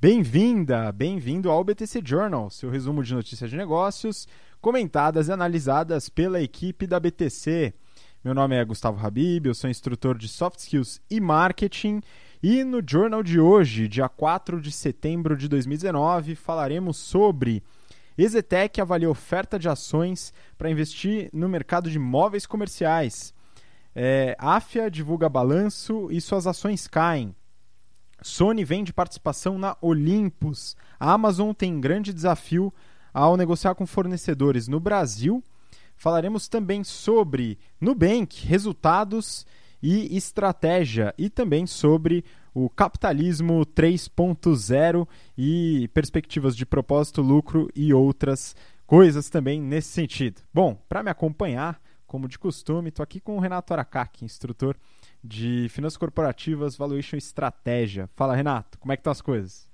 Bem-vinda, bem-vindo ao BTC Journal, seu resumo de notícias de negócios, comentadas e analisadas pela equipe da BTC. Meu nome é Gustavo Habib, eu sou instrutor de Soft Skills e Marketing. E no Journal de hoje, dia 4 de setembro de 2019, falaremos sobre Exetec avalia oferta de ações para investir no mercado de móveis comerciais. É, Afia divulga balanço e suas ações caem. Sony vende participação na Olympus. A Amazon tem grande desafio ao negociar com fornecedores no Brasil. Falaremos também sobre Nubank, resultados e estratégia, e também sobre o capitalismo 3.0 e perspectivas de propósito, lucro e outras coisas também nesse sentido. Bom, para me acompanhar, como de costume, estou aqui com o Renato Aracaki, instrutor de Finanças Corporativas, Valuation Estratégia. Fala, Renato, como é que estão as coisas?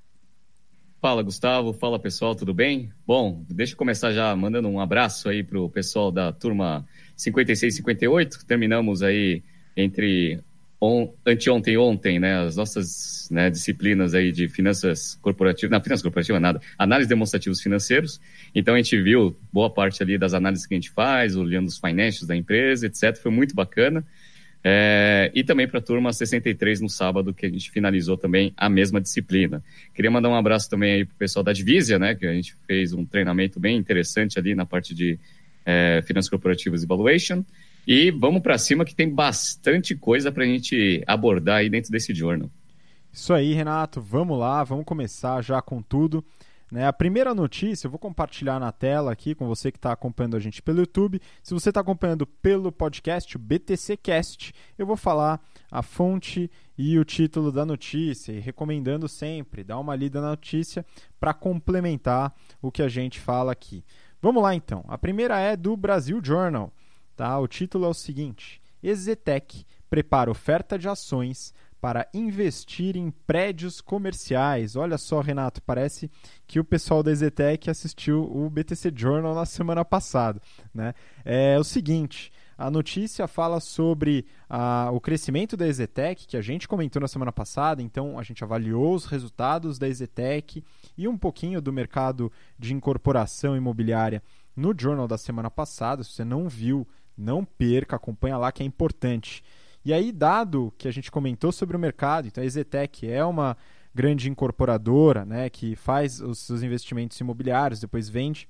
Fala, Gustavo. Fala, pessoal, tudo bem? Bom, deixa eu começar já mandando um abraço aí para o pessoal da turma 56 e 58. Terminamos aí entre on, anteontem e ontem, né, as nossas né, disciplinas aí de finanças corporativas, não, finanças corporativas nada, análise demonstrativos financeiros. Então a gente viu boa parte ali das análises que a gente faz, olhando os financials da empresa, etc. Foi muito bacana. É, e também para a turma 63 no sábado, que a gente finalizou também a mesma disciplina. Queria mandar um abraço também aí para o pessoal da Divisia, né, que a gente fez um treinamento bem interessante ali na parte de é, finanças corporativas e valuation. E vamos para cima que tem bastante coisa para a gente abordar aí dentro desse jornal. Isso aí, Renato. Vamos lá, vamos começar já com tudo. Né? A primeira notícia eu vou compartilhar na tela aqui com você que está acompanhando a gente pelo YouTube. Se você está acompanhando pelo podcast, o BTC Cast, eu vou falar a fonte e o título da notícia e recomendando sempre dar uma lida na notícia para complementar o que a gente fala aqui. Vamos lá então. A primeira é do Brasil Journal. Tá? O título é o seguinte: Exetec prepara oferta de ações para investir em prédios comerciais. Olha só, Renato, parece que o pessoal da Exetec assistiu o BTC Journal na semana passada. Né? É o seguinte. A notícia fala sobre o crescimento da Exetec, que a gente comentou na semana passada, então a gente avaliou os resultados da Exetec e um pouquinho do mercado de incorporação imobiliária no Journal da semana passada. Se você não viu, não perca, acompanha lá que é importante. E aí, dado que a gente comentou sobre o mercado, então a Exetec é uma grande incorporadora né, que faz os seus investimentos imobiliários, depois vende,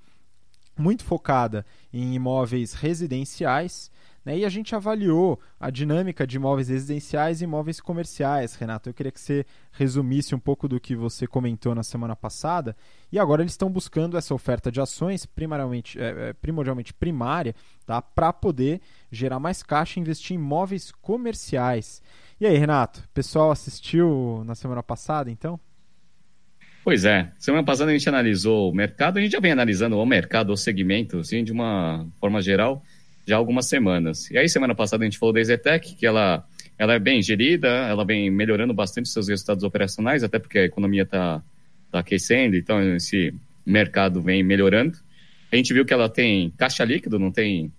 muito focada em imóveis residenciais. Né? E a gente avaliou a dinâmica de imóveis residenciais e imóveis comerciais. Renato, eu queria que você resumisse um pouco do que você comentou na semana passada. E agora eles estão buscando essa oferta de ações, primariamente, é, é, primordialmente primária, tá? para poder gerar mais caixa e investir em imóveis comerciais. E aí, Renato, pessoal assistiu na semana passada, então? Pois é, semana passada a gente analisou o mercado, a gente já vem analisando o mercado, o segmento, assim, de uma forma geral já há algumas semanas. E aí, semana passada, a gente falou da Exetec, que ela, ela é bem gerida, ela vem melhorando bastante seus resultados operacionais, até porque a economia está tá aquecendo, então esse mercado vem melhorando. A gente viu que ela tem caixa líquido, não tem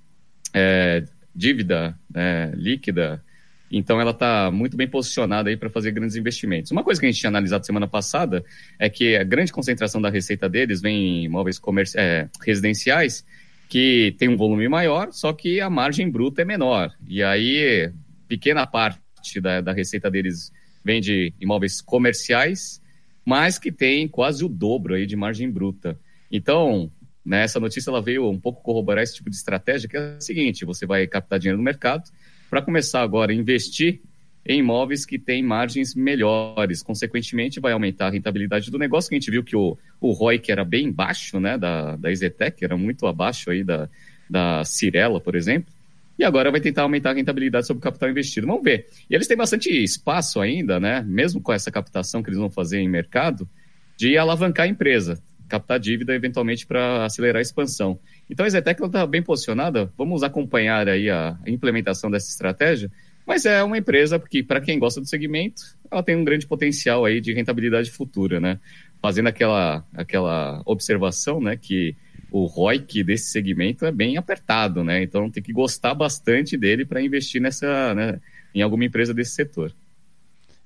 é, dívida é, líquida, então ela está muito bem posicionada aí para fazer grandes investimentos. Uma coisa que a gente tinha analisado semana passada é que a grande concentração da receita deles vem em imóveis é, residenciais que tem um volume maior, só que a margem bruta é menor. E aí, pequena parte da, da receita deles vem de imóveis comerciais, mas que tem quase o dobro aí de margem bruta. Então, né, essa notícia ela veio um pouco corroborar esse tipo de estratégia, que é o seguinte: você vai captar dinheiro no mercado para começar agora a investir em imóveis que têm margens melhores. Consequentemente, vai aumentar a rentabilidade do negócio, a gente viu que o, o ROI, que era bem baixo, né, da, da Ezetec, era muito abaixo aí da, da Cirela, por exemplo, e agora vai tentar aumentar a rentabilidade sobre o capital investido. Vamos ver. E eles têm bastante espaço ainda, né, mesmo com essa captação que eles vão fazer em mercado, de alavancar a empresa, captar dívida eventualmente para acelerar a expansão. Então a Ezetec está bem posicionada, vamos acompanhar aí a implementação dessa estratégia, mas é uma empresa que, para quem gosta do segmento, ela tem um grande potencial aí de rentabilidade futura, né? Fazendo aquela, aquela observação, né, que o ROIC desse segmento é bem apertado, né? Então tem que gostar bastante dele para investir nessa, né, em alguma empresa desse setor.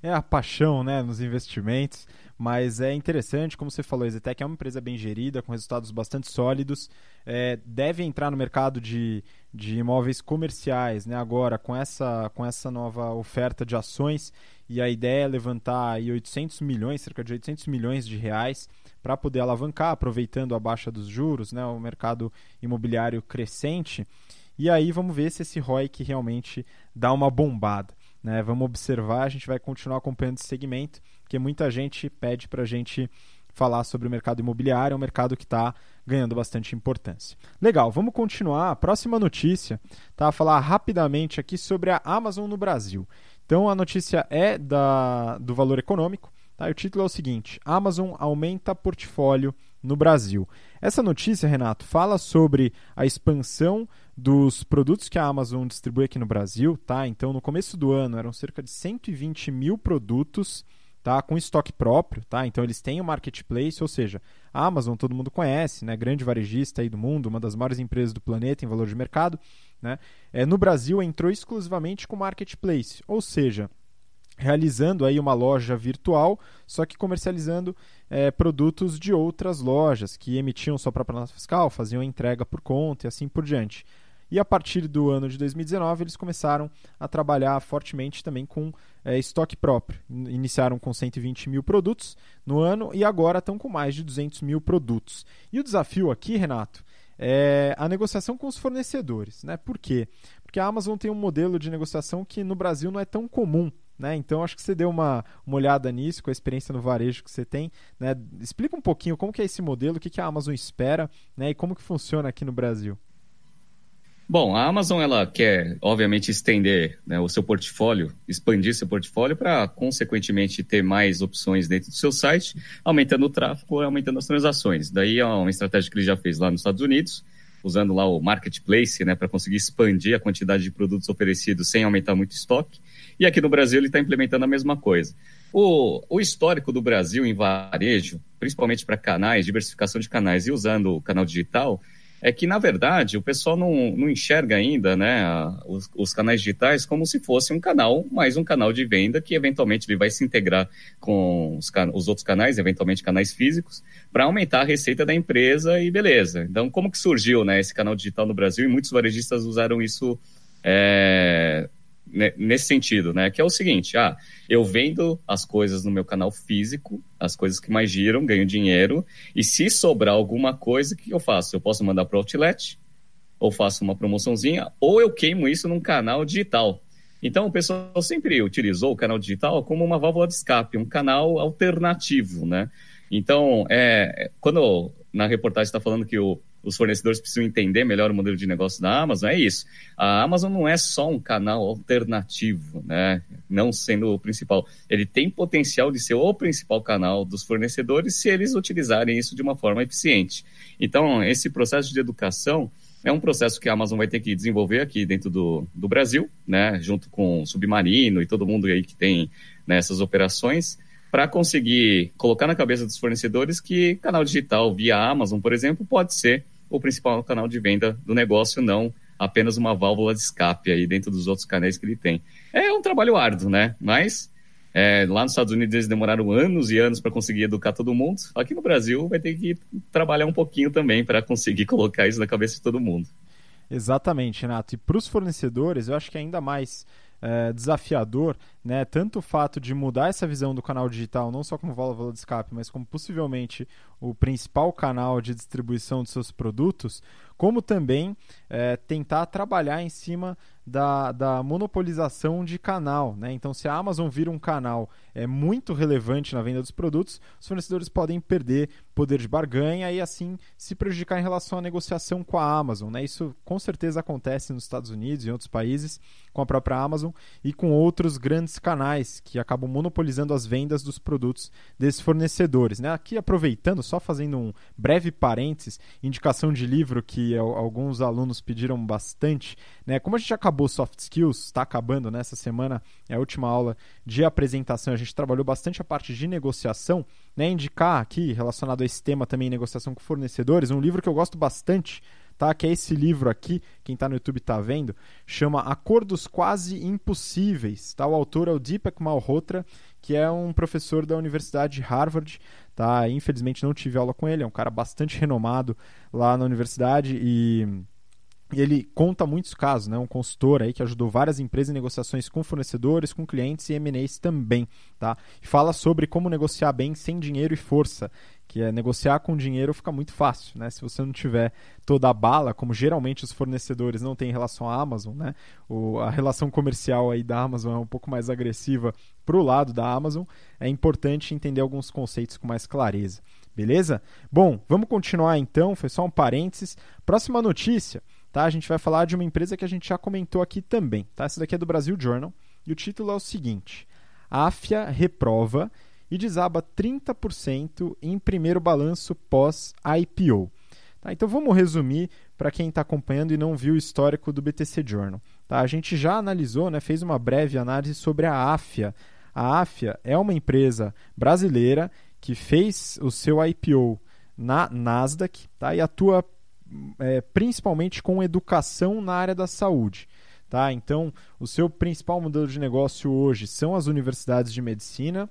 é a paixão né, nos investimentos, mas é interessante, como você falou, a Zetec é uma empresa bem gerida, com resultados bastante sólidos, é, deve entrar no mercado de, de imóveis comerciais né, agora com essa, com essa nova oferta de ações e a ideia é levantar aí 800 milhões, cerca de 800 milhões de reais para poder alavancar, aproveitando a baixa dos juros, né, o mercado imobiliário crescente. E aí vamos ver se esse ROIC realmente dá uma bombada. Né? Vamos observar, a gente vai continuar acompanhando esse segmento, porque muita gente pede para a gente falar sobre o mercado imobiliário, é um mercado que está ganhando bastante importância. Legal, vamos continuar. A próxima notícia, tá? Falar rapidamente aqui sobre a Amazon no Brasil. Então a notícia é da, do valor econômico. Tá? o título é o seguinte: Amazon aumenta portfólio no Brasil. Essa notícia, Renato, fala sobre a expansão dos produtos que a Amazon distribui aqui no Brasil. Tá? Então, no começo do ano, eram cerca de 120 mil produtos tá? com estoque próprio. Tá? Então, eles têm o um marketplace, ou seja, a Amazon todo mundo conhece, né? grande varejista aí do mundo, uma das maiores empresas do planeta em valor de mercado. Né? É, no Brasil, entrou exclusivamente com marketplace, ou seja, realizando aí uma loja virtual, só que comercializando é, produtos de outras lojas que emitiam sua própria nota fiscal, faziam entrega por conta e assim por diante. E a partir do ano de 2019 eles começaram a trabalhar fortemente também com é, estoque próprio. Iniciaram com 120 mil produtos no ano e agora estão com mais de 200 mil produtos. E o desafio aqui, Renato, é a negociação com os fornecedores. Né? Por quê? Porque a Amazon tem um modelo de negociação que no Brasil não é tão comum. Né? Então acho que você deu uma, uma olhada nisso com a experiência no varejo que você tem. Né? Explica um pouquinho como que é esse modelo, o que, que a Amazon espera né? e como que funciona aqui no Brasil. Bom, a Amazon ela quer, obviamente, estender né, o seu portfólio, expandir seu portfólio para, consequentemente, ter mais opções dentro do seu site, aumentando o tráfego e aumentando as transações. Daí é uma estratégia que ele já fez lá nos Estados Unidos, usando lá o marketplace né, para conseguir expandir a quantidade de produtos oferecidos sem aumentar muito o estoque. E aqui no Brasil ele está implementando a mesma coisa. O, o, histórico do Brasil em varejo, principalmente para canais, diversificação de canais e usando o canal digital, é que, na verdade, o pessoal não, não enxerga ainda né, os, os, canais digitais como se fosse um canal, mais um canal de venda que eventualmente ele vai se integrar com os, os outros canais, eventualmente canais físicos, para aumentar a receita da empresa e beleza. Então, como que surgiu né, esse canal digital no Brasil? E muitos varejistas usaram isso é, nesse sentido, né? Que é o seguinte, ah, eu vendo as coisas no meu canal físico, as coisas que mais giram, ganho dinheiro, e se sobrar alguma coisa, o que eu faço? Eu posso mandar para o outlet, ou faço uma promoçãozinha, ou eu queimo isso num canal digital. Então, o pessoal sempre utilizou o canal digital como uma válvula de escape, um canal alternativo, né? Então, é, quando na reportagem está falando que o, os fornecedores precisam entender melhor o modelo de negócio da Amazon, é isso. A Amazon não é só um canal alternativo, né? não sendo o principal. Ele tem potencial de ser o principal canal dos fornecedores se eles utilizarem isso de uma forma eficiente. Então, esse processo de educação é um processo que a Amazon vai ter que desenvolver aqui dentro do, do Brasil, né? junto com o Submarino e todo mundo aí que tem nessas operações para conseguir colocar na cabeça dos fornecedores que canal digital via Amazon, por exemplo, pode ser o principal canal de venda do negócio, não apenas uma válvula de escape aí dentro dos outros canais que ele tem. É um trabalho árduo, né? Mas é, lá nos Estados Unidos eles demoraram anos e anos para conseguir educar todo mundo. Aqui no Brasil vai ter que trabalhar um pouquinho também para conseguir colocar isso na cabeça de todo mundo. Exatamente, Renato. E para os fornecedores, eu acho que é ainda mais é, desafiador, né? Tanto o fato de mudar essa visão do canal digital, não só como válvula de escape, mas como possivelmente o principal canal de distribuição de seus produtos, como também é, tentar trabalhar em cima da, da monopolização de canal. Né? Então, se a Amazon vira um canal é muito relevante na venda dos produtos, os fornecedores podem perder poder de barganha e assim se prejudicar em relação à negociação com a Amazon. Né? Isso com certeza acontece nos Estados Unidos e em outros países com a própria Amazon e com outros grandes canais que acabam monopolizando as vendas dos produtos desses fornecedores. Né? Aqui aproveitando, só fazendo um breve parênteses, indicação de livro que alguns alunos pediram bastante. Né? Como a gente acabou soft skills, está acabando nessa né? semana, é a última aula de apresentação, a gente trabalhou bastante a parte de negociação, né? indicar aqui, relacionado a esse tema também, negociação com fornecedores, um livro que eu gosto bastante, tá? Que é esse livro aqui, quem está no YouTube está vendo, chama Acordos Quase Impossíveis, tá? O autor é o Deepak Malhotra que é um professor da Universidade de Harvard. Tá? Infelizmente não tive aula com ele, é um cara bastante renomado lá na universidade e ele conta muitos casos, né? Um consultor aí que ajudou várias empresas em negociações com fornecedores, com clientes e M&As também, tá? E fala sobre como negociar bem sem dinheiro e força, que é negociar com dinheiro fica muito fácil, né? Se você não tiver toda a bala, como geralmente os fornecedores não têm em relação à Amazon, né? O, a relação comercial aí da Amazon é um pouco mais agressiva para o lado da Amazon, é importante entender alguns conceitos com mais clareza, beleza? Bom, vamos continuar então, foi só um parênteses. Próxima notícia tá? A gente vai falar de uma empresa que a gente já comentou aqui também, tá? Essa daqui é do Brasil Journal e o título é o seguinte: Áfia reprova e desaba 30% em primeiro balanço pós-IPO. Tá, então vamos resumir para quem está acompanhando e não viu o histórico do BTC Journal. Tá? A gente já analisou, né, fez uma breve análise sobre a Áfia. A Áfia é uma empresa brasileira que fez o seu IPO na Nasdaq tá? e atua é, principalmente com educação na área da saúde. Tá? Então, o seu principal modelo de negócio hoje são as universidades de medicina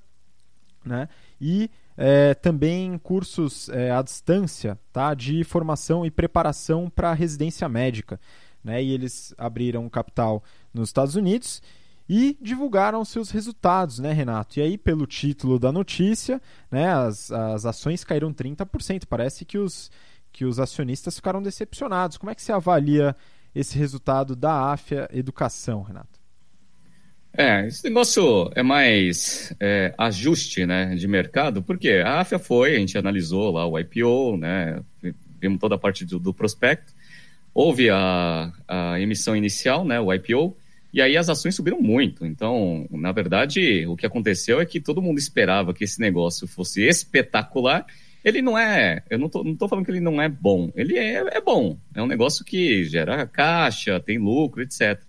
né? e é, também cursos é, à distância tá? de formação e preparação para residência médica. Né? E eles abriram capital nos Estados Unidos e divulgaram seus resultados, né, Renato? E aí, pelo título da notícia, né, as, as ações caíram 30%. Parece que os que os acionistas ficaram decepcionados. Como é que você avalia esse resultado da AFIA Educação, Renato? É, esse negócio é mais é, ajuste né, de mercado, porque a AFIA foi, a gente analisou lá o IPO, né, vimos toda a parte do, do prospecto, houve a, a, emissão inicial, né, o IPO, e aí as ações subiram muito. Então, na verdade, o que aconteceu é que todo mundo esperava que esse negócio fosse espetacular ele não é. Eu não tô, não tô falando que ele não é bom. Ele é, é bom. É um negócio que gera caixa, tem lucro, etc.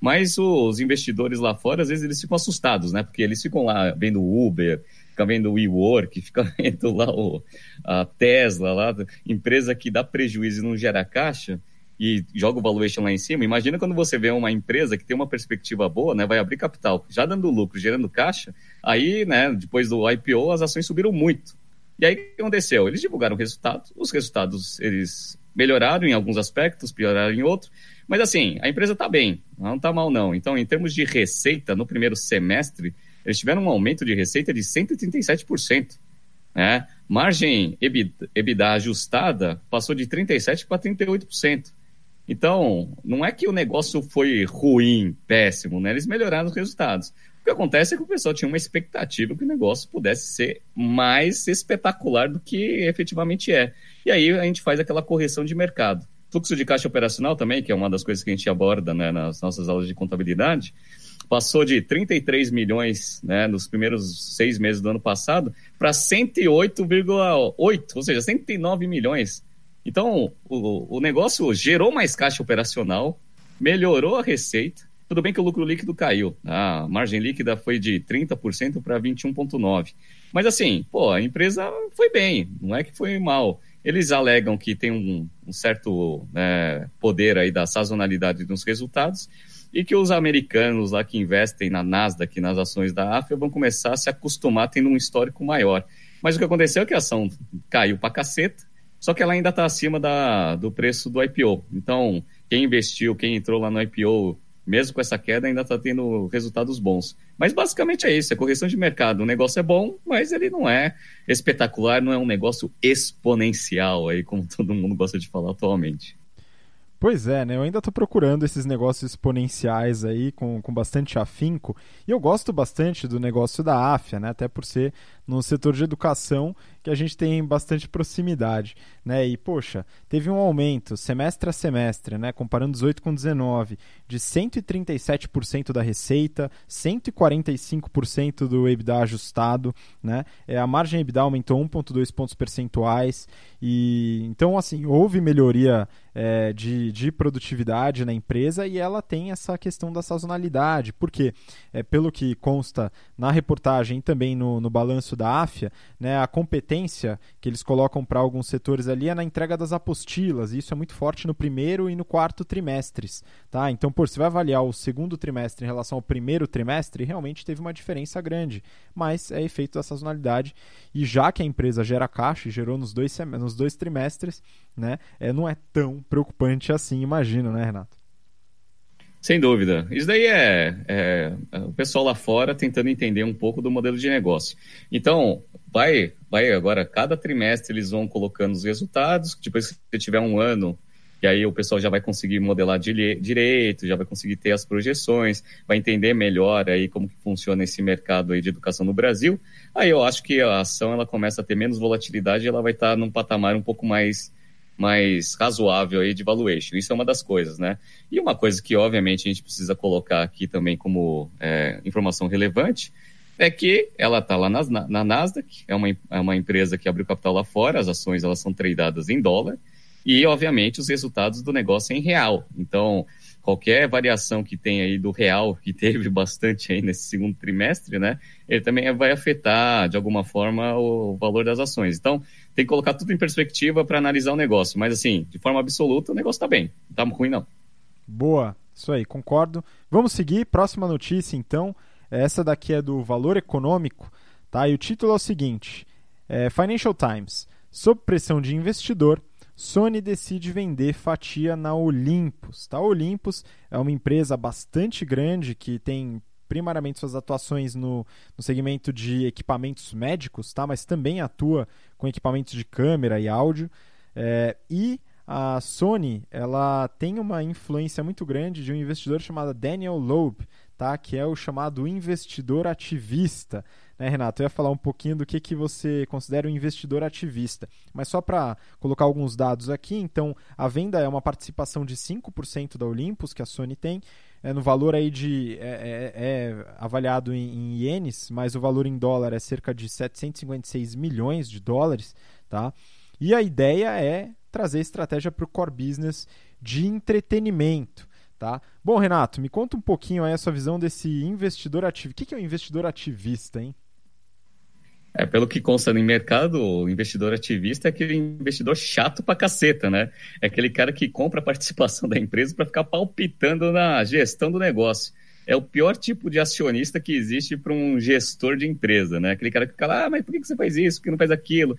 Mas os investidores lá fora, às vezes, eles ficam assustados, né? Porque eles ficam lá vendo Uber, ficam vendo o WeWork, ficam vendo lá o, a Tesla, lá, empresa que dá prejuízo e não gera caixa e joga o valuation lá em cima. Imagina quando você vê uma empresa que tem uma perspectiva boa, né? Vai abrir capital, já dando lucro, gerando caixa. Aí, né, depois do IPO, as ações subiram muito. E aí o que aconteceu? Eles divulgaram o resultado, os resultados eles melhoraram em alguns aspectos, pioraram em outros, mas assim, a empresa está bem, não está mal não. Então, em termos de receita, no primeiro semestre, eles tiveram um aumento de receita de 137%. Né? Margem EBITDA, ajustada passou de 37% para 38%. Então, não é que o negócio foi ruim, péssimo, né? Eles melhoraram os resultados que acontece é que o pessoal tinha uma expectativa que o negócio pudesse ser mais espetacular do que efetivamente é. E aí a gente faz aquela correção de mercado. Fluxo de caixa operacional também, que é uma das coisas que a gente aborda né, nas nossas aulas de contabilidade, passou de 33 milhões né, nos primeiros seis meses do ano passado para 108,8, ou seja, 109 milhões. Então, o, o negócio gerou mais caixa operacional, melhorou a receita, tudo bem que o lucro líquido caiu. A margem líquida foi de 30% para 21,9%. Mas assim, pô, a empresa foi bem, não é que foi mal. Eles alegam que tem um, um certo né, poder aí da sazonalidade nos resultados e que os americanos lá que investem na Nasdaq, nas ações da África, vão começar a se acostumar tendo um histórico maior. Mas o que aconteceu é que a ação caiu para caceta, só que ela ainda está acima da, do preço do IPO. Então, quem investiu, quem entrou lá no IPO mesmo com essa queda, ainda está tendo resultados bons. Mas basicamente é isso, é correção de mercado. O negócio é bom, mas ele não é espetacular, não é um negócio exponencial, aí, como todo mundo gosta de falar atualmente. Pois é, né? Eu ainda estou procurando esses negócios exponenciais aí com, com bastante afinco. E eu gosto bastante do negócio da AFIA, né? Até por ser no setor de educação que a gente tem bastante proximidade, né? E poxa, teve um aumento semestre a semestre, né, comparando 18 com 19, de 137% da receita, 145% do EBITDA ajustado, né? É, a margem EBITDA aumentou 1.2 pontos percentuais e então assim, houve melhoria é, de, de produtividade na empresa e ela tem essa questão da sazonalidade, porque é, pelo que consta na reportagem e também no, no balanço da AFIA, né, a competência que eles colocam para alguns setores ali é na entrega das apostilas, e isso é muito forte no primeiro e no quarto trimestres. Tá? Então, por você vai avaliar o segundo trimestre em relação ao primeiro trimestre, realmente teve uma diferença grande, mas é efeito da sazonalidade, e já que a empresa gera caixa e gerou nos dois, nos dois trimestres, né, é, não é tão preocupante assim, imagino, né, Renato? Sem dúvida. Isso daí é, é, é, o pessoal lá fora tentando entender um pouco do modelo de negócio. Então, vai, vai agora, cada trimestre eles vão colocando os resultados. Depois, se você tiver um ano, e aí o pessoal já vai conseguir modelar direito, já vai conseguir ter as projeções, vai entender melhor aí como que funciona esse mercado aí de educação no Brasil. Aí eu acho que a ação ela começa a ter menos volatilidade e ela vai estar num patamar um pouco mais mais razoável aí de valuation. Isso é uma das coisas, né? E uma coisa que, obviamente, a gente precisa colocar aqui também como é, informação relevante é que ela está lá na, na, Nasdaq, é uma, é uma empresa que abriu capital lá fora, as ações elas são tradeadas em dólar, e, obviamente, os resultados do negócio é em real. Então, qualquer variação que tem aí do real, que teve bastante aí nesse segundo trimestre, né, ele também vai afetar, de alguma forma, o valor das ações. Então, tem que colocar tudo em perspectiva para analisar o negócio. Mas, assim, de forma absoluta, o negócio está bem. Não está ruim, não. Boa, isso aí, concordo. Vamos seguir. Próxima notícia, então. Essa daqui é do Valor Econômico, tá? E o título é o seguinte: é Financial Times. Sob pressão de investidor, Sony decide vender fatia na Olympus. Tá? A Olympus é uma empresa bastante grande que tem primariamente suas atuações no, no segmento de equipamentos médicos, tá? mas também atua com equipamentos de câmera e áudio. É, e a Sony ela tem uma influência muito grande de um investidor chamado Daniel Loeb, tá? que é o chamado investidor ativista. Né, Renato? Eu ia falar um pouquinho do que, que você considera um investidor ativista. Mas só para colocar alguns dados aqui, então a venda é uma participação de 5% da Olympus, que a Sony tem, é no valor aí de. É, é, é avaliado em, em, ienes, mas o valor em dólar é cerca de 756 milhões de dólares. Tá? E a ideia é trazer estratégia para o core business de entretenimento. Tá? Bom, Renato, me conta um pouquinho aí a sua visão desse investidor ativo. O que é um investidor ativista, hein? É, pelo que consta no mercado, o investidor ativista é aquele investidor chato pra caceta, né? É aquele cara que compra a participação da empresa para ficar palpitando na gestão do negócio. É o pior tipo de acionista que existe para um gestor de empresa, né? Aquele cara que fica lá, ah, mas por que você faz isso? Por que não faz aquilo?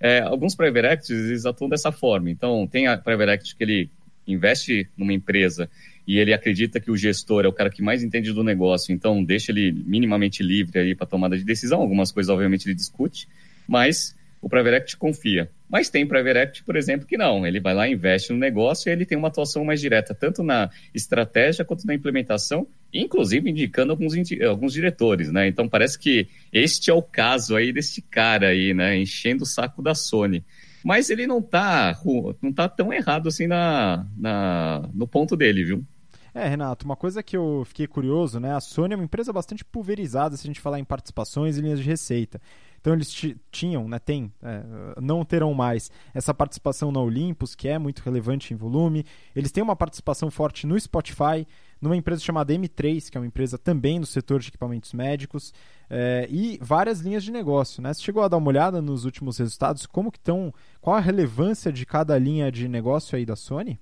É, alguns private equities eles atuam dessa forma. Então, tem a private equity que ele investe numa empresa e ele acredita que o gestor é o cara que mais entende do negócio, então deixa ele minimamente livre aí para tomada de decisão. Algumas coisas, obviamente, ele discute, mas o Private Equity confia. Mas tem Private Equity, por exemplo, que não. Ele vai lá, investe no negócio e ele tem uma atuação mais direta, tanto na estratégia quanto na implementação, inclusive indicando alguns, alguns diretores, né? Então parece que este é o caso aí deste cara aí, né? Enchendo o saco da Sony. Mas ele não tá, não tá tão errado assim na, na, no ponto dele, viu? É, Renato, uma coisa que eu fiquei curioso, né? A Sony é uma empresa bastante pulverizada se a gente falar em participações e linhas de receita. Então eles tinham, né, tem, é, não terão mais essa participação na Olympus, que é muito relevante em volume. Eles têm uma participação forte no Spotify, numa empresa chamada M3, que é uma empresa também no setor de equipamentos médicos, é, e várias linhas de negócio. Né? Você chegou a dar uma olhada nos últimos resultados? Como que estão? Qual a relevância de cada linha de negócio aí da Sony?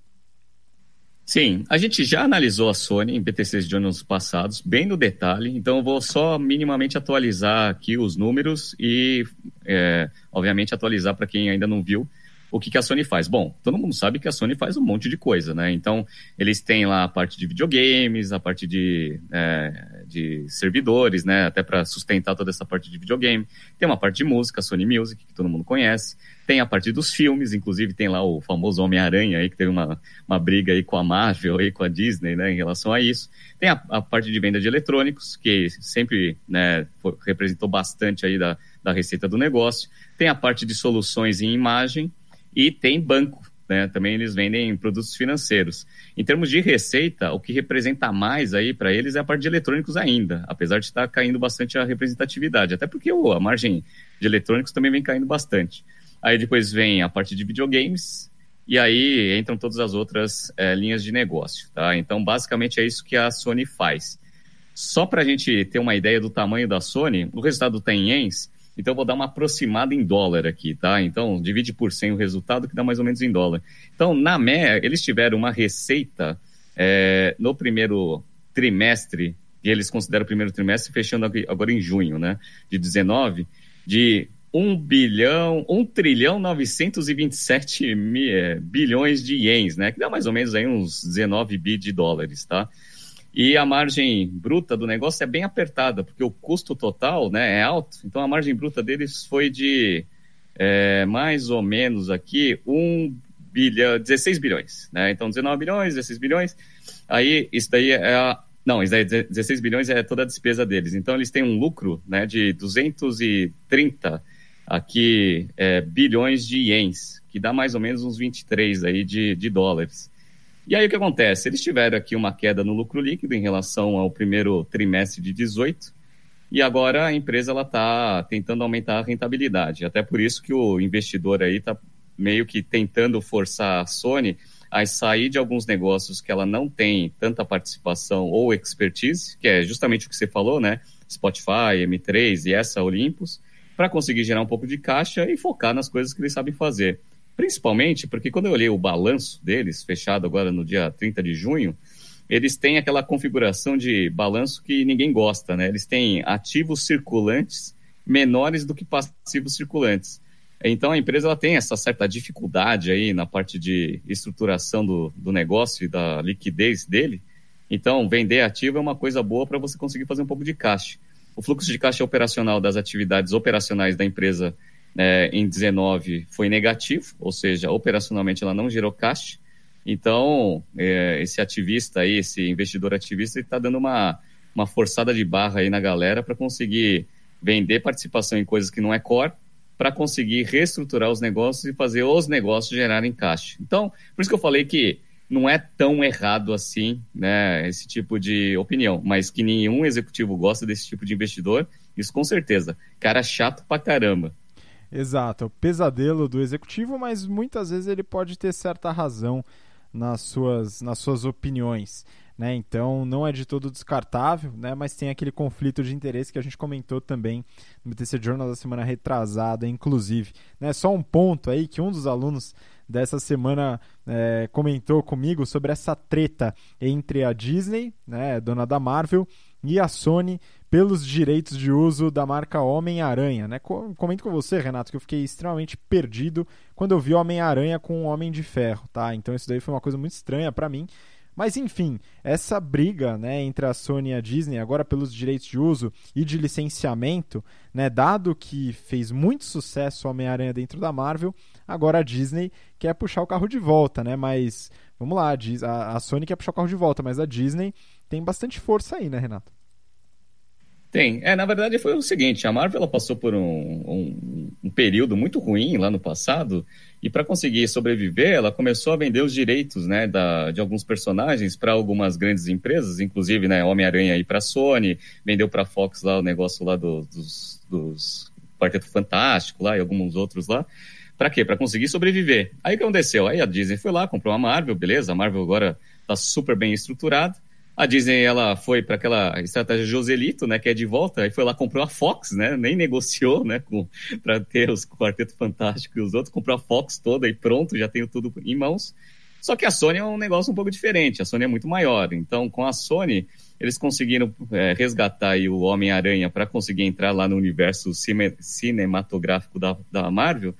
Sim, a gente já analisou a Sony em BTCs de anos passados, bem no detalhe, então eu vou só minimamente atualizar aqui os números e, é, obviamente, atualizar para quem ainda não viu o que, que a Sony faz? Bom, todo mundo sabe que a Sony faz um monte de coisa, né? Então, eles têm lá a parte de videogames, a parte de, é, de servidores, né? Até para sustentar toda essa parte de videogame. Tem uma parte de música, Sony Music, que todo mundo conhece. Tem a parte dos filmes, inclusive tem lá o famoso Homem-Aranha aí, que teve uma, uma briga aí com a Marvel, aí com a Disney, né? Em relação a isso. Tem a, a parte de venda de eletrônicos, que sempre né, representou bastante aí da, da receita do negócio. Tem a parte de soluções em imagem, e tem banco, né? Também eles vendem produtos financeiros. Em termos de receita, o que representa mais aí para eles é a parte de eletrônicos ainda, apesar de estar caindo bastante a representatividade, até porque oh, a margem de eletrônicos também vem caindo bastante. Aí depois vem a parte de videogames, e aí entram todas as outras é, linhas de negócio, tá? Então, basicamente é isso que a Sony faz. Só para a gente ter uma ideia do tamanho da Sony, o resultado está em ienes, Então, vou dar uma aproximada em dólar aqui, tá? Então, divide por 100 o resultado, que dá mais ou menos em dólar. Então, na MEA, eles tiveram uma receita é, no primeiro trimestre, e eles consideram o primeiro trimestre fechando agora em junho, né? De 19, de 1 bilhão, 1 trilhão 927 mil, é, bilhões de ienes, né? Que dá mais ou menos aí uns 19 bi de dólares, tá? E a margem bruta do negócio é bem apertada, porque o custo total né, é alto. Então a margem bruta deles foi de é, mais ou menos aqui 1 bilhão, 16 bilhões. Né? Então 19 bilhões, 16 bilhões. Aí isso daí é a. Não, isso daí 16 bilhões é toda a despesa deles. Então eles têm um lucro né, de 230 aqui é, bilhões de ienes, que dá mais ou menos uns 23 aí de, de dólares. E aí o que acontece? Eles tiveram aqui uma queda no lucro líquido em relação ao primeiro trimestre de 18, e agora a empresa ela está tentando aumentar a rentabilidade. Até por isso que o investidor aí está meio que tentando forçar a Sony a sair de alguns negócios que ela não tem tanta participação ou expertise, que é justamente o que você falou, né? Spotify, M3 e essa Olympus, para conseguir gerar um pouco de caixa e focar nas coisas que eles sabem fazer. Principalmente porque quando eu olhei o balanço deles, fechado agora no dia 30 de junho, eles têm aquela configuração de balanço que ninguém gosta, né? Eles têm ativos circulantes menores do que passivos circulantes. Então a empresa ela tem essa certa dificuldade aí na parte de estruturação do, do negócio e da liquidez dele. Então, vender ativo é uma coisa boa para você conseguir fazer um pouco de caixa. O fluxo de caixa operacional das atividades operacionais da empresa é, em 19 foi negativo, ou seja, operacionalmente ela não gerou caixa. Então, é, esse ativista aí, esse investidor ativista, está dando uma, uma forçada de barra aí na galera para conseguir vender participação em coisas que não é core, para conseguir reestruturar os negócios e fazer os negócios gerarem caixa. Então, por isso que eu falei que não é tão errado assim, né, esse tipo de opinião, mas que nenhum executivo gosta desse tipo de investidor, isso com certeza. Cara chato pra caramba. Exato, é o pesadelo do executivo, mas muitas vezes ele pode ter certa razão nas suas, nas suas opiniões. Né? Então não é de todo descartável, né? mas tem aquele conflito de interesse que a gente comentou também no BTC Journal da semana retrasada, inclusive. Né? Só um ponto aí que um dos alunos dessa semana é, comentou comigo sobre essa treta entre a Disney, né, dona da Marvel, e a Sony pelos direitos de uso da marca Homem-Aranha. Né? Comento com você, Renato, que eu fiquei extremamente perdido quando eu vi Homem-Aranha com o Homem de Ferro. Tá? Então isso daí foi uma coisa muito estranha para mim. Mas enfim, essa briga né, entre a Sony e a Disney, agora pelos direitos de uso e de licenciamento, né, dado que fez muito sucesso Homem-Aranha dentro da Marvel, agora a Disney quer puxar o carro de volta, né? Mas vamos lá, a Sony quer puxar o carro de volta, mas a Disney tem bastante força aí, né, Renato? Tem. É, na verdade foi o seguinte, a Marvel passou por um, um, um período muito ruim lá no passado e para conseguir sobreviver, ela começou a vender os direitos, né, da, de alguns personagens para algumas grandes empresas, inclusive, né, Homem-Aranha aí para a Sony, vendeu para a Fox lá o negócio lá do, dos, dos Quarteto Fantástico lá e alguns outros lá. Para quê? Para conseguir sobreviver. Aí o que aconteceu? Aí a Disney foi lá, comprou a Marvel, beleza, a Marvel agora está super bem estruturada a Disney ela foi para aquela estratégia Joselito, né, que é de volta, e foi lá comprou a Fox, né, nem negociou, né, para ter os Quarteto Fantástico e os outros, comprou a Fox toda e pronto, já tenho tudo em mãos. Só que a Sony é um negócio um pouco diferente, a Sony é muito maior. Então, com a Sony, eles conseguiram é, resgatar o Homem-Aranha para conseguir entrar lá no universo cine cinematográfico da, da Marvel.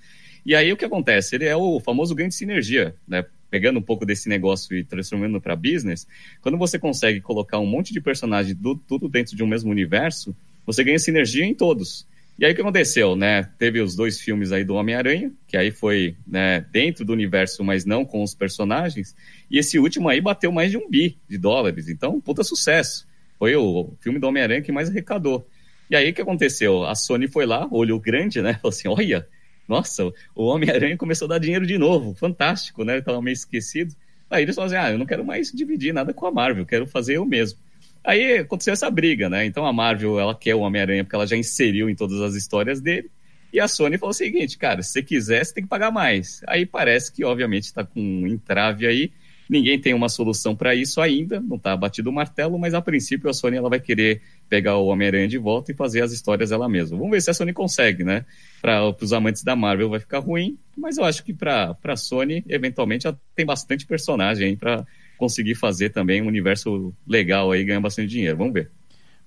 E aí o que acontece? Ele é o famoso grande sinergia, né? Pegando um pouco desse negócio e transformando para business, quando você consegue colocar um monte de personagens do, tudo dentro de um mesmo universo, você ganha sinergia em todos. E aí o que aconteceu, né? Teve os dois filmes aí do Homem-Aranha, que aí foi né, dentro do universo, mas não com os personagens. E esse último aí bateu mais de um bi de dólares. Então, puta sucesso. Foi o filme do Homem-Aranha que mais arrecadou. E aí o que aconteceu? A Sony foi lá, olhou grande, né? Falou assim: olha, nossa, o Homem-Aranha começou a dar dinheiro de novo, fantástico, né? Estava meio esquecido. Aí eles falaram assim, ah, eu não quero mais dividir nada com a Marvel, quero fazer eu mesmo. Aí aconteceu essa briga, né? Então a Marvel, ela quer o Homem-Aranha porque ela já inseriu em todas as histórias dele. E a Sony falou o seguinte, cara, se você quiser, você tem que pagar mais. Aí parece que, obviamente, está com um entrave aí. Ninguém tem uma solução para isso ainda, não está batido o martelo, mas a princípio a Sony ela vai querer pegar o Homem-Aranha de volta e fazer as histórias ela mesma. Vamos ver se a Sony consegue, né? Para os amantes da Marvel vai ficar ruim, mas eu acho que para a Sony, eventualmente, ela tem bastante personagem para conseguir fazer também um universo legal aí, ganhar bastante dinheiro. Vamos ver.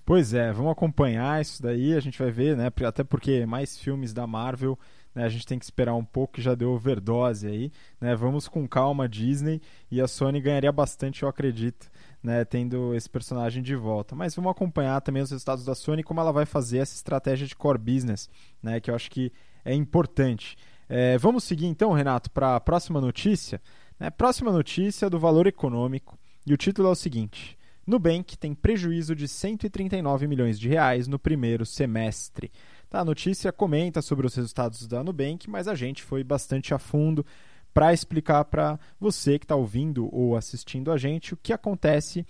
Pois é, vamos acompanhar isso daí, a gente vai ver, né? Até porque mais filmes da Marvel, né? A gente tem que esperar um pouco, que já deu overdose aí, né? Vamos com calma, Disney, e a Sony ganharia bastante, eu acredito, né? Tendo esse personagem de volta. Mas vamos acompanhar também os resultados da Sony, como ela vai fazer essa estratégia de core business, né? Que eu acho que é importante. É, vamos seguir então, Renato, para a próxima notícia. Né? Próxima notícia do valor econômico. E o título é o seguinte: Nubank tem prejuízo de 139 milhões de reais no primeiro semestre. Tá, a notícia comenta sobre os resultados da Nubank, mas a gente foi bastante a fundo para explicar para você que está ouvindo ou assistindo a gente o que acontece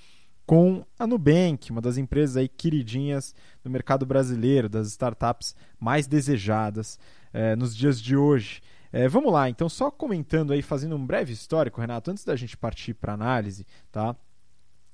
com a Nubank, uma das empresas aí queridinhas do mercado brasileiro, das startups mais desejadas é, nos dias de hoje. É, vamos lá, então, só comentando aí, fazendo um breve histórico, Renato, antes da gente partir para análise, tá?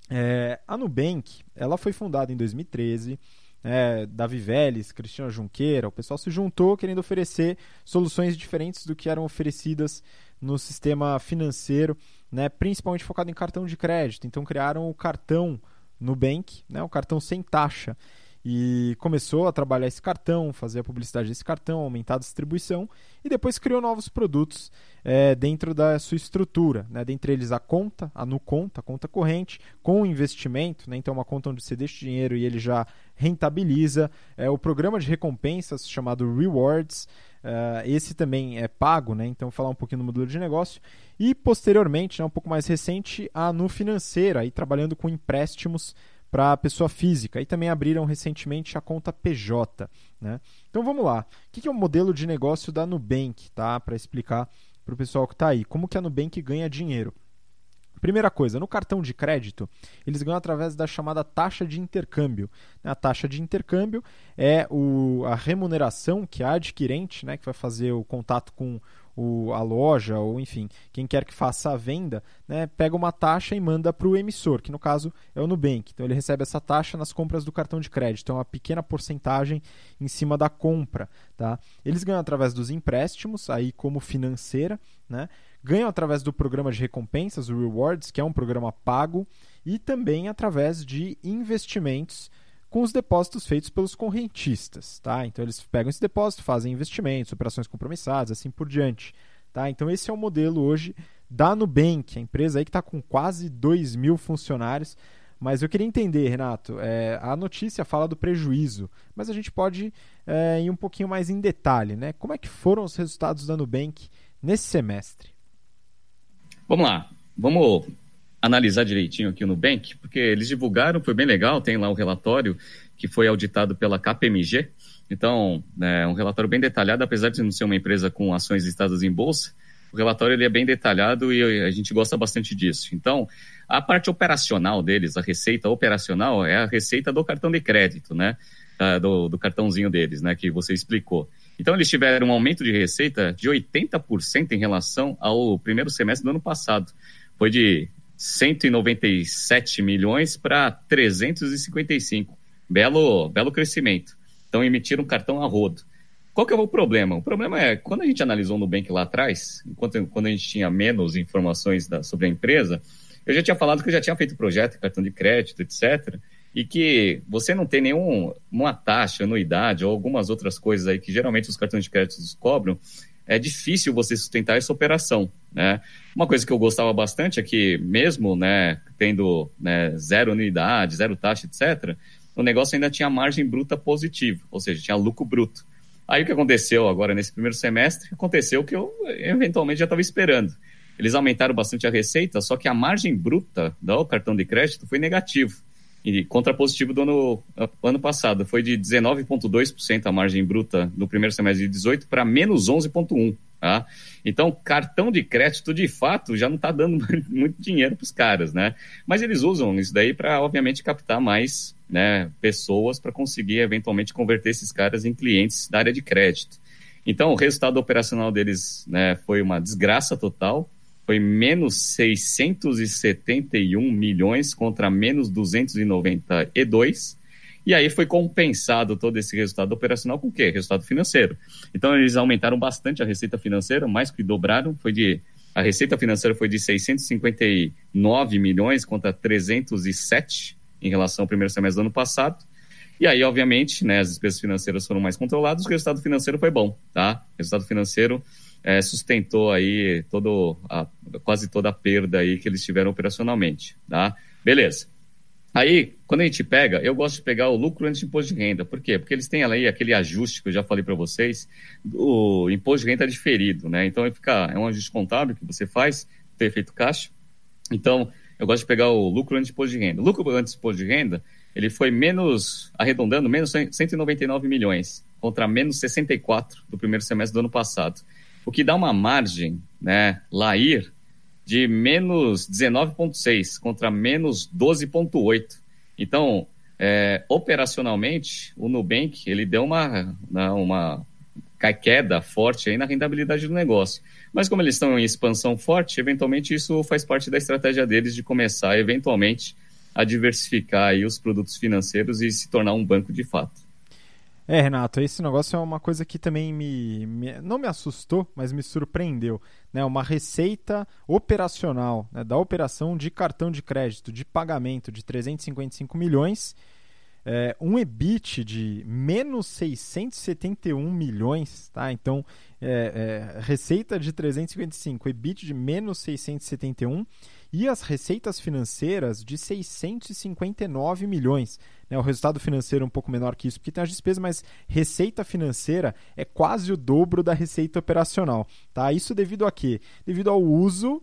É, a Nubank, ela foi fundada em 2013, é, Davi Vélez, Cristiano Junqueira, o pessoal se juntou querendo oferecer soluções diferentes do que eram oferecidas no sistema financeiro, né, principalmente focado em cartão de crédito. Então criaram o cartão Nubank, né, o cartão sem taxa e começou a trabalhar esse cartão, fazer a publicidade desse cartão, aumentar a distribuição e depois criou novos produtos é, dentro da sua estrutura, né? dentre eles a conta, a NuConta, a conta corrente, com investimento, né? então uma conta onde você deixa dinheiro e ele já rentabiliza, é, o programa de recompensas chamado Rewards, Uh, esse também é pago, né? então falar um pouquinho do modelo de negócio. E posteriormente, né, um pouco mais recente, a Nu Financeira, aí trabalhando com empréstimos para pessoa física e também abriram recentemente a conta PJ. Né? Então vamos lá. O que é o modelo de negócio da Nubank? Tá? Para explicar para o pessoal que está aí. Como que a Nubank ganha dinheiro? Primeira coisa, no cartão de crédito, eles ganham através da chamada taxa de intercâmbio. A taxa de intercâmbio é o, a remuneração que a adquirente, né, que vai fazer o contato com o, a loja ou enfim, quem quer que faça a venda, né, pega uma taxa e manda para o emissor, que no caso é o Nubank. Então ele recebe essa taxa nas compras do cartão de crédito, então é uma pequena porcentagem em cima da compra. Tá? Eles ganham através dos empréstimos, aí como financeira, né? ganham através do programa de recompensas, o Rewards, que é um programa pago, e também através de investimentos com os depósitos feitos pelos correntistas, tá? Então eles pegam esse depósito, fazem investimentos, operações compromissadas, assim por diante, tá? Então esse é o modelo hoje da Nubank, a empresa aí que está com quase 2 mil funcionários. Mas eu queria entender, Renato, é, a notícia fala do prejuízo, mas a gente pode é, ir um pouquinho mais em detalhe, né? Como é que foram os resultados da Nubank nesse semestre? Vamos lá, vamos analisar direitinho aqui no Nubank, porque eles divulgaram, foi bem legal, tem lá um relatório que foi auditado pela KPMG. Então, é um relatório bem detalhado, apesar de não ser uma empresa com ações listadas em bolsa, o relatório ele é bem detalhado e a gente gosta bastante disso. Então, a parte operacional deles, a receita operacional, é a receita do cartão de crédito, né? Do, do cartãozinho deles, né? Que você explicou. Então, eles tiveram um aumento de receita de 80% em relação ao primeiro semestre do ano passado. Foi de 197 milhões para 355. Belo, belo crescimento. Então emitiram um cartão a rodo. Qual que é o problema? O problema é, quando a gente analisou o Nubank lá atrás, enquanto, quando a gente tinha menos informações da, sobre a empresa, eu já tinha falado que eu já tinha feito projeto, cartão de crédito, etc., e que você não tem nenhuma taxa, anuidade ou algumas outras coisas aí que geralmente os cartões de crédito cobram, é difícil você sustentar essa operação, né? Uma coisa que eu gostava bastante é que mesmo, né, tendo né, zero unidade, zero taxa, etc., o negócio ainda tinha margem bruta positiva, ou seja, tinha lucro bruto. Aí o que aconteceu agora nesse primeiro semestre? Aconteceu o que eu eventualmente já estava esperando. Eles aumentaram bastante a receita, só que a margem bruta do cartão de crédito foi negativo e contrapositivo do ano, ano passado. Foi de 19,2% a margem bruta no primeiro semestre de 18 para menos 11,1%. Tá? Então, cartão de crédito, de fato, já não está dando muito dinheiro para os caras, né? Mas eles usam isso daí para, obviamente, captar mais né, pessoas para conseguir, eventualmente, converter esses caras em clientes da área de crédito. Então, o resultado operacional deles né, foi uma desgraça total foi menos 671 milhões contra menos 292. E aí foi compensado todo esse resultado operacional com o quê? Resultado financeiro. Então eles aumentaram bastante a receita financeira, mais que dobraram, foi de a receita financeira foi de 659 milhões contra 307 em relação ao primeiro semestre do ano passado. E aí, obviamente, né, as despesas financeiras foram mais controladas, o resultado financeiro foi bom, tá? O resultado financeiro é, sustentou aí todo a, quase toda a perda aí que eles tiveram operacionalmente, tá? Beleza. Aí, quando a gente pega, eu gosto de pegar o lucro antes de imposto de renda. Por quê? Porque eles têm aí aquele ajuste que eu já falei para vocês, do imposto de renda diferido, né? Então, fica, é um ajuste contábil que você faz, tem efeito caixa. Então, eu gosto de pegar o lucro antes de imposto de renda. O lucro antes de imposto de renda, ele foi menos, arredondando, menos 199 milhões, contra menos 64 do primeiro semestre do ano passado. O que dá uma margem, né, Lair, de menos 19,6 contra menos 12,8. Então, é, operacionalmente, o Nubank ele deu uma, né, uma queda forte aí na rentabilidade do negócio. Mas como eles estão em expansão forte, eventualmente isso faz parte da estratégia deles de começar, eventualmente, a diversificar aí os produtos financeiros e se tornar um banco de fato. É, Renato, esse negócio é uma coisa que também me, me não me assustou, mas me surpreendeu. Né? Uma receita operacional né? da operação de cartão de crédito de pagamento de 355 milhões, é, um EBIT de menos 671 milhões, tá? Então, é, é, receita de 355, EBIT de menos 671 e as receitas financeiras de 659 milhões. Né? O resultado financeiro é um pouco menor que isso, porque tem as despesas, mas receita financeira é quase o dobro da receita operacional. Tá? Isso devido a quê? Devido ao uso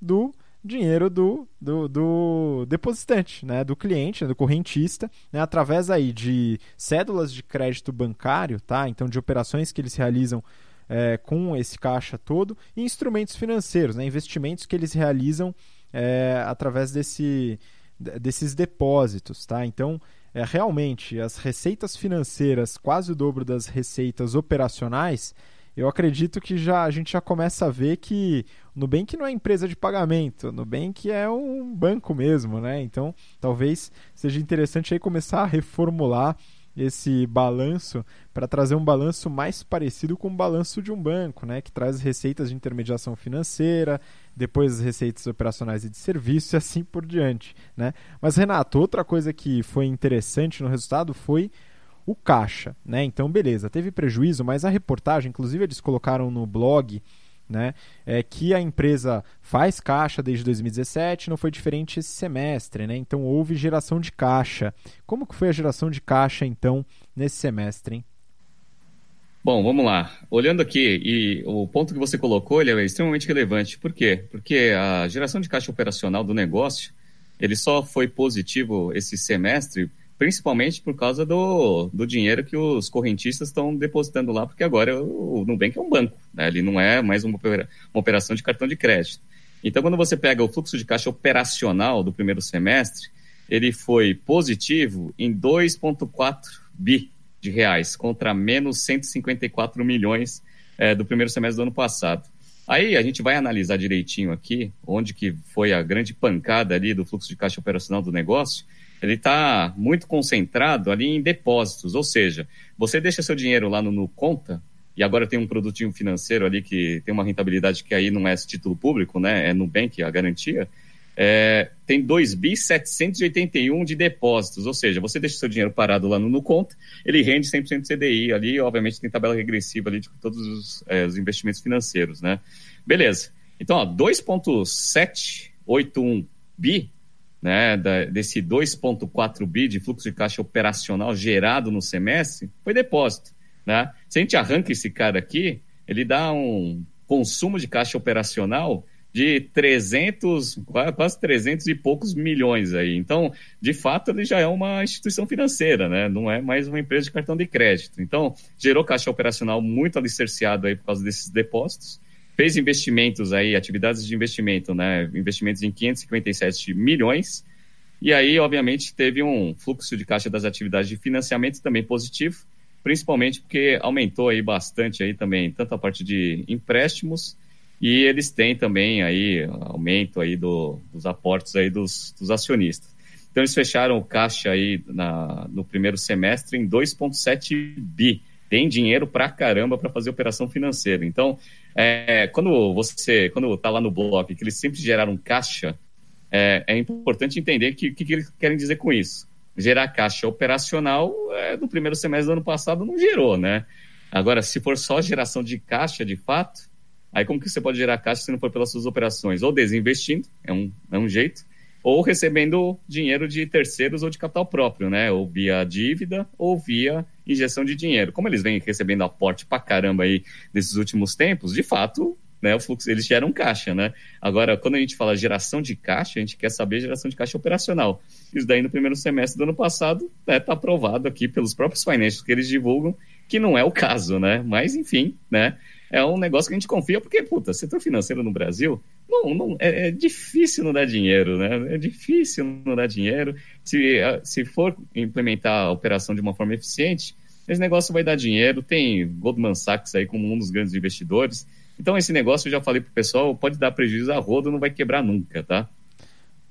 do dinheiro do, do, do, depositante, né, do cliente, do correntista, né, através aí de cédulas de crédito bancário, tá? Então de operações que eles realizam é, com esse caixa todo e instrumentos financeiros, né, investimentos que eles realizam é, através desse, desses depósitos. Tá? Então, é, realmente, as receitas financeiras, quase o dobro das receitas operacionais, eu acredito que já a gente já começa a ver que o Nubank não é empresa de pagamento, o Nubank é um banco mesmo, né? Então, talvez seja interessante aí começar a reformular esse balanço para trazer um balanço mais parecido com o balanço de um banco, né, que traz receitas de intermediação financeira, depois as receitas operacionais e de serviço e assim por diante, né? Mas Renato, outra coisa que foi interessante no resultado foi o caixa, né? Então, beleza, teve prejuízo, mas a reportagem, inclusive eles colocaram no blog né? É que a empresa faz caixa desde 2017, não foi diferente esse semestre, né? Então houve geração de caixa. Como que foi a geração de caixa então nesse semestre, hein? Bom, vamos lá. Olhando aqui, e o ponto que você colocou ele é extremamente relevante. Por quê? Porque a geração de caixa operacional do negócio ele só foi positivo esse semestre principalmente por causa do, do dinheiro que os correntistas estão depositando lá, porque agora o Nubank é um banco, né? ele não é mais uma, uma operação de cartão de crédito. Então, quando você pega o fluxo de caixa operacional do primeiro semestre, ele foi positivo em 2,4 bi de reais, contra menos 154 milhões é, do primeiro semestre do ano passado. Aí a gente vai analisar direitinho aqui onde que foi a grande pancada ali do fluxo de caixa operacional do negócio ele está muito concentrado ali em depósitos, ou seja, você deixa seu dinheiro lá no, no, conta e agora tem um produtinho financeiro ali que tem uma rentabilidade que aí não é título público, né? É Nubank a garantia. É, tem 2 bi 781 de depósitos, ou seja, você deixa seu dinheiro parado lá no, no conta, ele rende 100% CDI ali, obviamente tem tabela regressiva ali de todos os, é, os investimentos financeiros, né? Beleza. Então, 2.781 bi né, da, desse 2,4 bi de fluxo de caixa operacional gerado no semestre foi depósito. Né? Se a gente arranca esse cara aqui, ele dá um consumo de caixa operacional de 300, quase 300 e poucos milhões aí. Então, de fato, ele já é uma instituição financeira, né? Não é mais uma empresa de cartão de crédito. Então, gerou caixa operacional muito alicerciado aí por causa desses depósitos. Fez investimentos aí, atividades de investimento, né? Investimentos em 557 milhões. E aí, obviamente, teve um fluxo de caixa das atividades de financiamento também positivo, principalmente porque aumentou aí bastante aí também, tanto a parte de empréstimos e eles têm também aí aumento aí do, dos aportes aí dos, dos acionistas. Então eles fecharam o caixa aí na, no primeiro semestre em 2,7 bi. Tem dinheiro pra caramba para fazer operação financeira. Então, é, quando você, quando está lá no blog, que eles sempre geraram caixa, é, é importante entender o que, que, que, eles querem dizer com isso. Gerar caixa operacional é, no primeiro semestre do ano passado não gerou, né? Agora, se for só geração de caixa de fato, aí como que você pode gerar caixa se não for pelas suas operações? Ou desinvestindo, é um, é um jeito, ou recebendo dinheiro de terceiros ou de capital próprio, né? Ou via dívida ou via injeção de dinheiro. Como eles vêm recebendo aporte pra caramba aí nesses últimos tempos, de fato, né, o fluxo, eles geram caixa, né? Agora, quando a gente fala geração de caixa, a gente quer saber geração de caixa operacional. Isso daí no primeiro semestre do ano passado né, tá aprovado aqui pelos próprios financials que eles divulgam, que não é o caso, né? Mas, enfim, né? É um negócio que a gente confia, porque, puta, setor financeiro no Brasil não, não, é, é, difícil não dar dinheiro, né? É difícil não dar dinheiro. Se, se for implementar a operação de uma forma eficiente, esse negócio vai dar dinheiro. Tem Goldman Sachs aí como um dos grandes investidores. Então, esse negócio, eu já falei pro pessoal, pode dar prejuízo a rodo, não vai quebrar nunca, tá?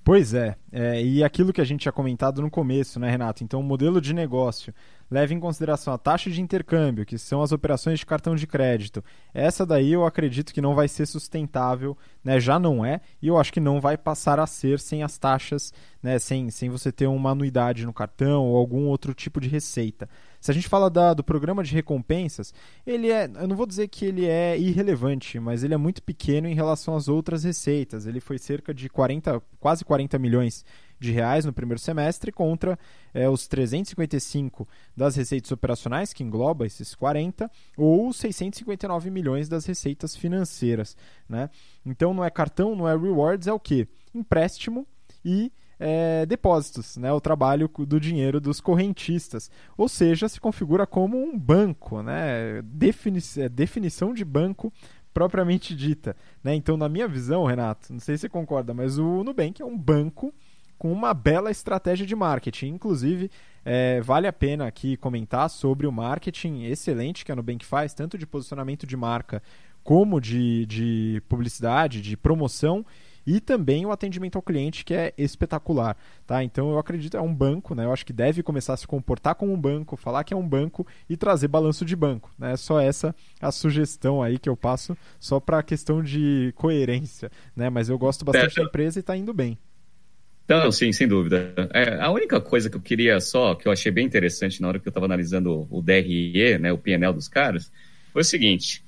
Pois é, é, e aquilo que a gente tinha comentado no começo, né, Renato? Então, o modelo de negócio leva em consideração a taxa de intercâmbio, que são as operações de cartão de crédito. Essa daí eu acredito que não vai ser sustentável, né? já não é, e eu acho que não vai passar a ser sem as taxas, né? sem, sem você ter uma anuidade no cartão ou algum outro tipo de receita. Se a gente fala da, do programa de recompensas, ele é, eu não vou dizer que ele é irrelevante, mas ele é muito pequeno em relação às outras receitas. Ele foi cerca de 40, quase 40 milhões de reais no primeiro semestre contra é, os 355 das receitas operacionais, que engloba esses 40, ou 659 milhões das receitas financeiras. Né? Então não é cartão, não é rewards, é o que? Empréstimo e é, depósitos, né, o trabalho do dinheiro dos correntistas. Ou seja, se configura como um banco, né, defini é, definição de banco propriamente dita. Né? Então, na minha visão, Renato, não sei se você concorda, mas o Nubank é um banco com uma bela estratégia de marketing. Inclusive, é, vale a pena aqui comentar sobre o marketing excelente que a Nubank faz, tanto de posicionamento de marca como de, de publicidade, de promoção e também o atendimento ao cliente que é espetacular, tá? Então eu acredito é um banco, né? Eu acho que deve começar a se comportar como um banco, falar que é um banco e trazer balanço de banco, né? Só essa a sugestão aí que eu passo só para a questão de coerência, né? Mas eu gosto bastante é, da empresa e está indo bem. Não, sim, sem dúvida. É, a única coisa que eu queria só, que eu achei bem interessante na hora que eu estava analisando o DRE, né, o PNL dos caras, foi o seguinte.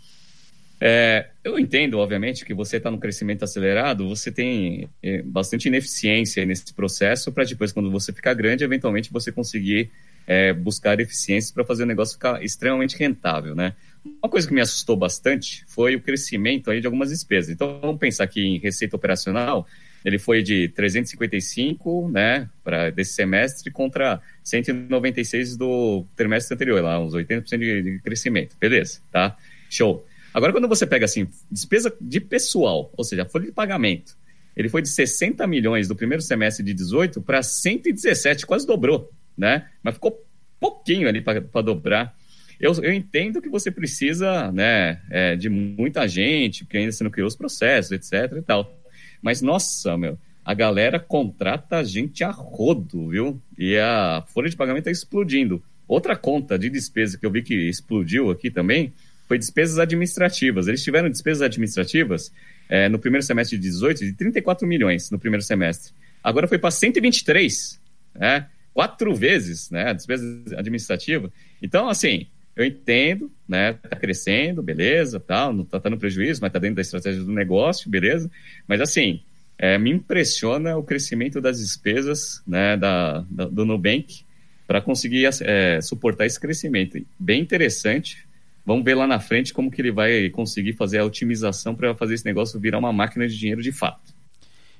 É, eu entendo, obviamente, que você está no crescimento acelerado, você tem é, bastante ineficiência nesse processo para depois, quando você ficar grande, eventualmente você conseguir é, buscar eficiências para fazer o negócio ficar extremamente rentável, né? Uma coisa que me assustou bastante foi o crescimento aí de algumas despesas. Então, vamos pensar aqui em receita operacional, ele foi de 355, né, para desse semestre contra 196 do trimestre anterior, lá uns 80% de, crescimento. Beleza, tá? Show. Agora, quando você pega assim, despesa de pessoal, ou seja, folha de pagamento, ele foi de 60 milhões do primeiro semestre de 18 para 117, quase dobrou, né? Mas ficou pouquinho ali para dobrar. Eu, eu, entendo que você precisa né, é, de muita gente, porque ainda você não criou os processos, etc e tal. Mas, nossa, meu, a galera contrata a gente a rodo, viu? E a folha de pagamento está explodindo. Outra conta de despesa que eu vi que explodiu aqui também foi despesas administrativas. Eles tiveram despesas administrativas é, no primeiro semestre de 18 de 34 milhões no primeiro semestre. Agora foi para 123, né? Quatro vezes, né? A despesa administrativa. Então, assim, eu entendo, né? Tá crescendo, beleza, tal, não tá dando prejuízo, mas tá dentro da estratégia do negócio, beleza. Mas assim, é, me impressiona o crescimento das despesas, né, da, da do Nubank para conseguir é, suportar esse crescimento. Bem interessante. Vamos ver lá na frente como que ele vai conseguir fazer a otimização para fazer esse negócio virar uma máquina de dinheiro de fato.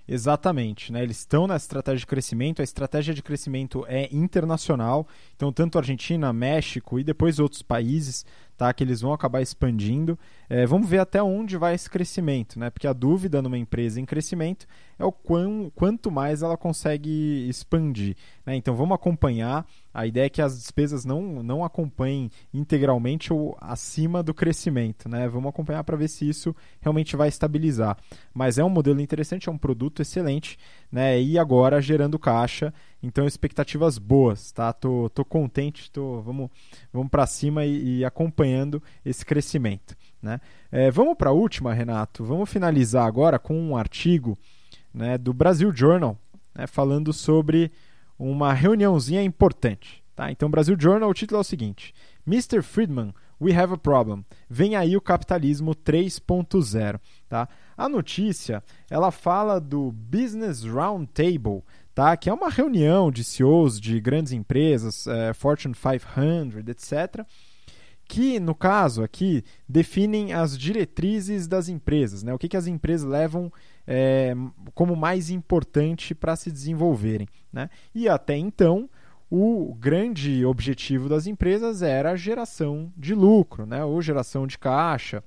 Exatamente, né? Eles estão na estratégia de crescimento. A estratégia de crescimento é internacional, então tanto Argentina, México e depois outros países tá? Que eles vão acabar expandindo. É, vamos ver até onde vai esse crescimento, né? Porque a dúvida numa empresa em crescimento é o quão, quanto mais ela consegue expandir. Né? Então vamos acompanhar. A ideia é que as despesas não, não acompanhem integralmente ou acima do crescimento. Né? Vamos acompanhar para ver se isso realmente vai estabilizar. Mas é um modelo interessante, é um produto excelente, né? E agora gerando caixa. Então expectativas boas, tá? Tô, tô contente, tô, vamos, vamos para cima e, e, acompanhando esse crescimento. Né? É, vamos para a última, Renato. Vamos finalizar agora com um artigo né, do Brasil Journal, né, falando sobre uma reuniãozinha importante. Tá? Então, Brasil Journal, o título é o seguinte: Mr. Friedman, we have a problem. Vem aí o capitalismo 3.0. Tá? A notícia ela fala do Business Roundtable, tá? que é uma reunião de CEOs de grandes empresas, é, Fortune 500, etc., que, no caso aqui, definem as diretrizes das empresas, né? o que, que as empresas levam é, como mais importante para se desenvolverem. Né? E até então, o grande objetivo das empresas era a geração de lucro, né? ou geração de caixa,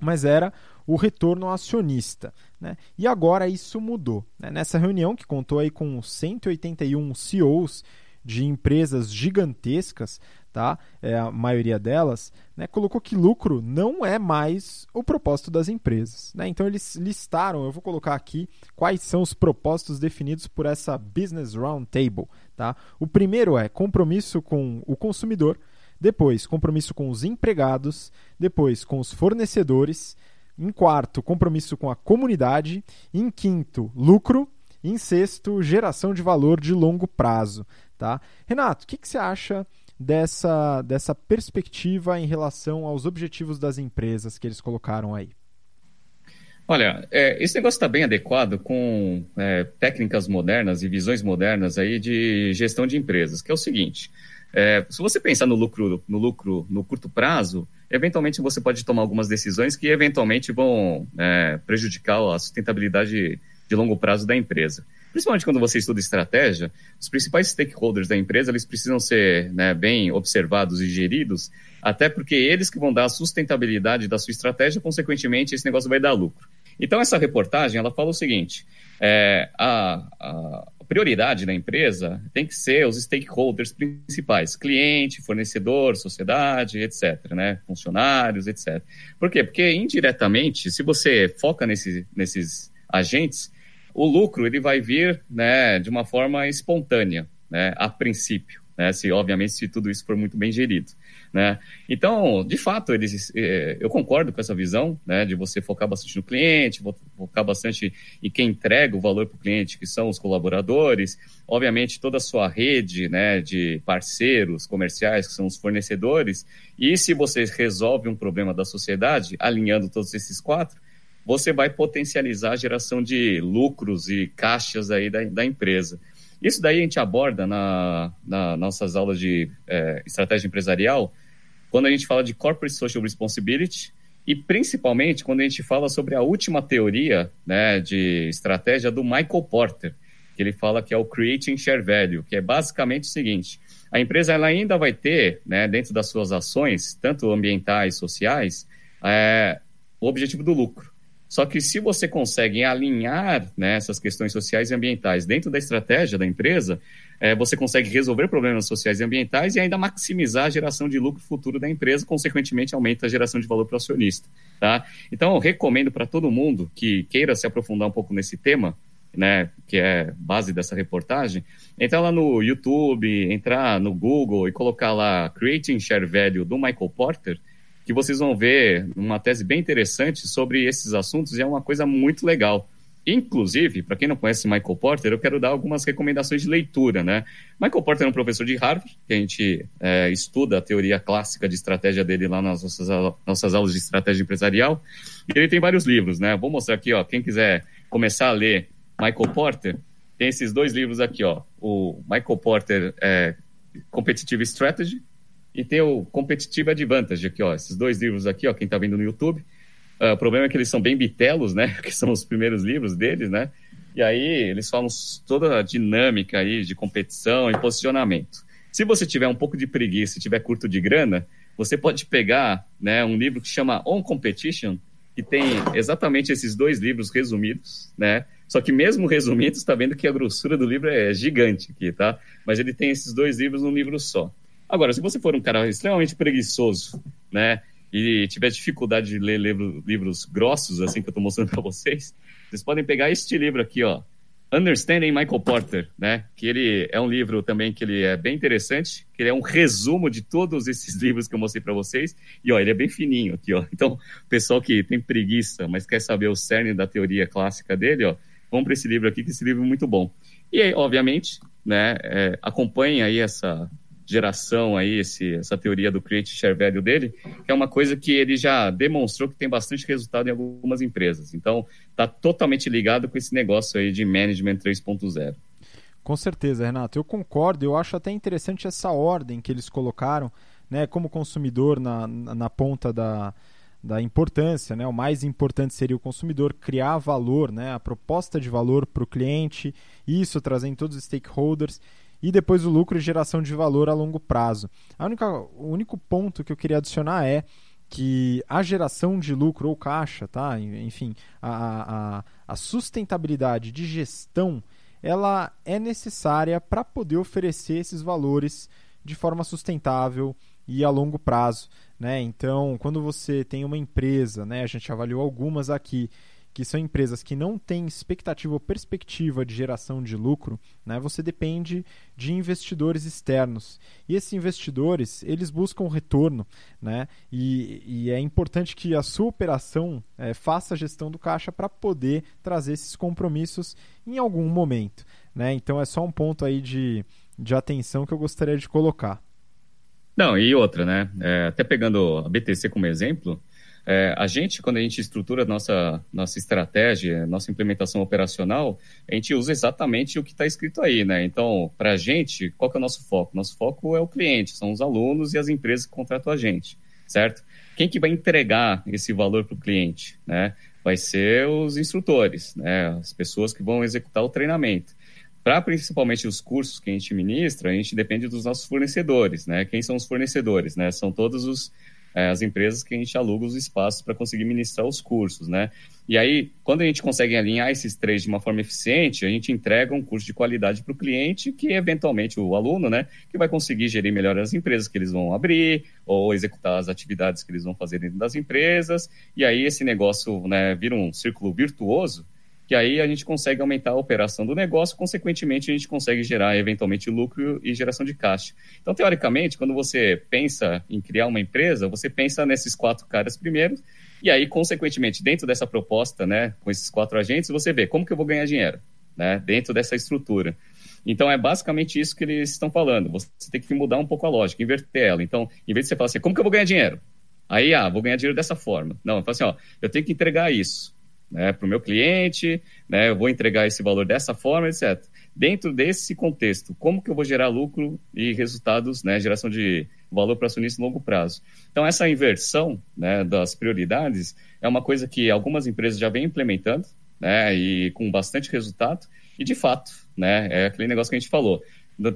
mas era o retorno acionista. Né? E agora isso mudou. Né? Nessa reunião, que contou aí com 181 CEOs de empresas gigantescas, tá? É, a maioria delas, né, colocou que lucro não é mais o propósito das empresas. Né? Então eles listaram, eu vou colocar aqui quais são os propósitos definidos por essa Business Roundtable. Tá? O primeiro é compromisso com o consumidor, depois compromisso com os empregados, depois com os fornecedores, em quarto, compromisso com a comunidade, em quinto, lucro, em sexto, geração de valor de longo prazo. Tá? Renato, o que, que você acha dessa, dessa perspectiva em relação aos objetivos das empresas que eles colocaram aí? Olha, é, esse negócio está bem adequado com é, técnicas modernas e visões modernas aí de gestão de empresas, que é o seguinte: é, se você pensar no lucro, no lucro no curto prazo, eventualmente você pode tomar algumas decisões que eventualmente vão é, prejudicar a sustentabilidade de longo prazo da empresa principalmente quando você estuda estratégia, os principais stakeholders da empresa eles precisam ser né, bem observados e geridos, até porque eles que vão dar a sustentabilidade da sua estratégia, consequentemente, esse negócio vai dar lucro. Então, essa reportagem ela fala o seguinte: é, a, a prioridade da empresa tem que ser os stakeholders principais, cliente, fornecedor, sociedade, etc., né? funcionários, etc. Por quê? Porque indiretamente, se você foca nesse, nesses agentes, o lucro ele vai vir né, de uma forma espontânea, né, a princípio, né, se obviamente se tudo isso for muito bem gerido. Né? Então, de fato, eles, eh, eu concordo com essa visão né, de você focar bastante no cliente, focar bastante em quem entrega o valor para o cliente, que são os colaboradores, obviamente toda a sua rede né, de parceiros comerciais, que são os fornecedores, e se você resolve um problema da sociedade, alinhando todos esses quatro, você vai potencializar a geração de lucros e caixas aí da, da empresa. Isso daí a gente aborda na, na nossas aulas de é, estratégia empresarial, quando a gente fala de Corporate Social Responsibility e principalmente quando a gente fala sobre a última teoria né, de estratégia do Michael Porter, que ele fala que é o Creating Share Value, que é basicamente o seguinte, a empresa ela ainda vai ter, né, dentro das suas ações, tanto ambientais, sociais, é, o objetivo do lucro. Só que se você consegue alinhar né, essas questões sociais e ambientais dentro da estratégia da empresa, é, você consegue resolver problemas sociais e ambientais e ainda maximizar a geração de lucro futuro da empresa, consequentemente aumenta a geração de valor para o acionista. Tá? Então, eu recomendo para todo mundo que queira se aprofundar um pouco nesse tema, né, que é base dessa reportagem, entrar lá no YouTube, entrar no Google e colocar lá Creating Share Value do Michael Porter, que vocês vão ver uma tese bem interessante sobre esses assuntos e é uma coisa muito legal. Inclusive, para quem não conhece Michael Porter, eu quero dar algumas recomendações de leitura, né? Michael Porter é um professor de Harvard, que a gente é, estuda a teoria clássica de estratégia dele lá nas nossas, nossas aulas de estratégia empresarial. E ele tem vários livros, né? Vou mostrar aqui, ó, quem quiser começar a ler Michael Porter, tem esses dois livros aqui, ó. O Michael Porter é, Competitive Strategy, e tem o Competitive Advantage aqui, ó. Esses dois livros aqui, ó, quem está vendo no YouTube. Uh, o problema é que eles são bem bitelos, né? Que são os primeiros livros deles, né? E aí eles falam toda a dinâmica aí de competição e posicionamento. Se você tiver um pouco de preguiça e tiver curto de grana, você pode pegar né, um livro que chama On Competition, que tem exatamente esses dois livros resumidos, né? Só que mesmo resumidos, está vendo que a grossura do livro é gigante aqui, tá? Mas ele tem esses dois livros num livro só. Agora, se você for um cara extremamente preguiçoso, né? E tiver dificuldade de ler livro, livros grossos, assim que eu estou mostrando para vocês, vocês podem pegar este livro aqui, ó. Understanding Michael Porter, né? Que ele é um livro também que ele é bem interessante, que ele é um resumo de todos esses livros que eu mostrei para vocês. E ó, ele é bem fininho aqui, ó. Então, pessoal que tem preguiça, mas quer saber o cerne da teoria clássica dele, ó, vamos para esse livro aqui, que esse livro é muito bom. E aí, obviamente, né, é, acompanhe aí essa geração aí, esse, essa teoria do Create Share Value dele, que é uma coisa que ele já demonstrou que tem bastante resultado em algumas empresas. Então, está totalmente ligado com esse negócio aí de Management 3.0. Com certeza, Renato. Eu concordo. Eu acho até interessante essa ordem que eles colocaram, né, como consumidor na, na ponta da, da importância, né? O mais importante seria o consumidor criar valor, né? A proposta de valor para o cliente, isso trazendo todos os stakeholders e depois o lucro e geração de valor a longo prazo. A única, o único ponto que eu queria adicionar é que a geração de lucro ou caixa, tá? enfim, a, a, a sustentabilidade de gestão, ela é necessária para poder oferecer esses valores de forma sustentável e a longo prazo. Né? Então, quando você tem uma empresa, né, a gente avaliou algumas aqui, que são empresas que não têm expectativa ou perspectiva de geração de lucro, né, você depende de investidores externos. E esses investidores, eles buscam retorno, né, e, e é importante que a sua operação é, faça a gestão do caixa para poder trazer esses compromissos em algum momento. Né? Então é só um ponto aí de, de atenção que eu gostaria de colocar. Não, e outra, né? É, até pegando a BTC como exemplo, é, a gente, quando a gente estrutura nossa, nossa estratégia, nossa implementação operacional, a gente usa exatamente o que está escrito aí, né? Então, para a gente, qual que é o nosso foco? Nosso foco é o cliente, são os alunos e as empresas que contratam a gente, certo? Quem que vai entregar esse valor para o cliente, né? Vai ser os instrutores, né? As pessoas que vão executar o treinamento. Para principalmente os cursos que a gente ministra, a gente depende dos nossos fornecedores, né? Quem são os fornecedores, né? São todos os é, as empresas que a gente aluga os espaços para conseguir ministrar os cursos, né? E aí, quando a gente consegue alinhar esses três de uma forma eficiente, a gente entrega um curso de qualidade para o cliente, que eventualmente o aluno, né, que vai conseguir gerir melhor as empresas que eles vão abrir, ou executar as atividades que eles vão fazer dentro das empresas, e aí esse negócio, né, vira um círculo virtuoso, que aí a gente consegue aumentar a operação do negócio, consequentemente a gente consegue gerar eventualmente lucro e geração de caixa. Então, teoricamente, quando você pensa em criar uma empresa, você pensa nesses quatro caras primeiro, e aí, consequentemente, dentro dessa proposta, né, com esses quatro agentes, você vê como que eu vou ganhar dinheiro, né, dentro dessa estrutura. Então, é basicamente isso que eles estão falando. Você tem que mudar um pouco a lógica, inverter ela. Então, em vez de você falar assim, como que eu vou ganhar dinheiro? Aí, ah, vou ganhar dinheiro dessa forma. Não, eu falo assim, ó, eu tenho que entregar isso né, para o meu cliente, né, eu vou entregar esse valor dessa forma, etc. Dentro desse contexto, como que eu vou gerar lucro e resultados, né, geração de valor para acionista em longo prazo? Então, essa inversão né, das prioridades é uma coisa que algumas empresas já vêm implementando, né, e com bastante resultado, e de fato, né, é aquele negócio que a gente falou,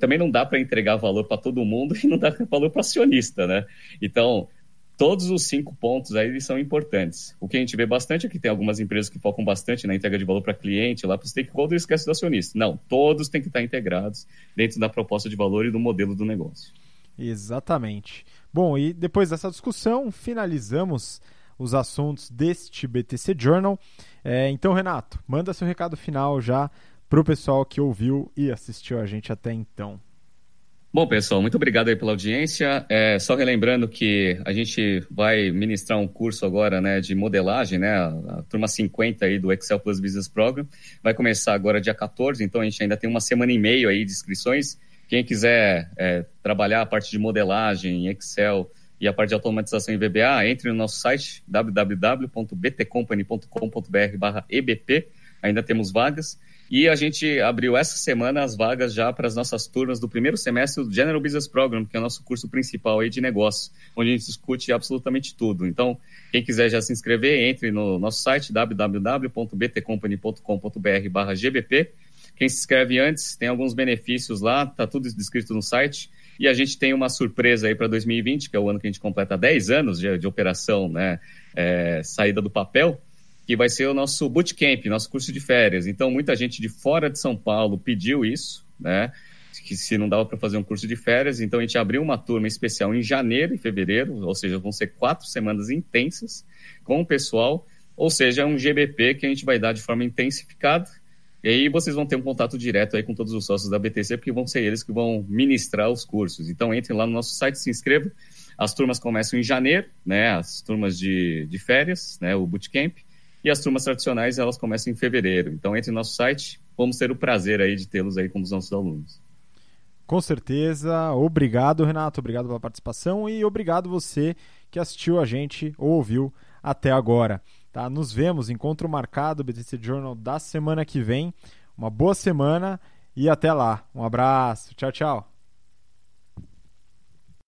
também não dá para entregar valor para todo mundo e não dá valor para acionista, né? Então, todos os cinco pontos aí são importantes. O que a gente vê bastante é que tem algumas empresas que focam bastante na entrega de valor para cliente, lá para o stakeholder esquece do acionista. Não, todos têm que estar integrados dentro da proposta de valor e do modelo do negócio. Exatamente. Bom, e depois dessa discussão, finalizamos os assuntos deste BTC Journal. É, então, Renato, manda seu recado final já para o pessoal que ouviu e assistiu a gente até então. Bom, pessoal, muito obrigado aí pela audiência. É, só relembrando que a gente vai ministrar um curso agora né, de modelagem, né, a, turma 50 aí do Excel Plus Business Program. Vai começar agora dia 14, então a gente ainda tem uma semana e meia aí de inscrições. Quem quiser é, trabalhar a parte de modelagem em Excel e a parte de automatização em VBA, entre no nosso site www.btcompany.com.br/ebp. Ainda temos vagas. E a gente abriu essa semana as vagas já para as nossas turmas do primeiro semestre do General Business Program, que é o nosso curso principal aí de negócio, onde a gente discute absolutamente tudo. Então, quem quiser já se inscrever, entre no nosso site www.btcompany.com.br/gbp. Quem se inscreve antes tem alguns benefícios lá, tá tudo descrito no site. E a gente tem uma surpresa aí para 2020, que é o ano que a gente completa 10 anos de, de operação, né? É, saída do papel, que vai ser o nosso bootcamp, nosso curso de férias. Então, muita gente de fora de São Paulo pediu isso, né? Que se não dava para fazer um curso de férias, então a gente abriu uma turma especial em janeiro e fevereiro, ou seja, vão ser quatro semanas intensas com o pessoal, ou seja, é um GBP que a gente vai dar de forma intensificada e aí vocês vão ter um contato direto aí com todos os sócios da BTC, porque vão ser eles que vão ministrar os cursos. Então entrem lá no nosso site, se inscrevam. As turmas começam em janeiro, né? As turmas de, de férias, né? O bootcamp. E as turmas tradicionais, elas começam em fevereiro. Então entre no nosso site, vamos ter o prazer aí de tê-los aí como os nossos alunos. Com certeza. Obrigado, Renato. Obrigado pela participação e obrigado você que assistiu a gente ou ouviu até agora. Tá? Nos vemos, encontro marcado, BTC Journal da semana que vem. Uma boa semana e até lá. Um abraço. Tchau, tchau.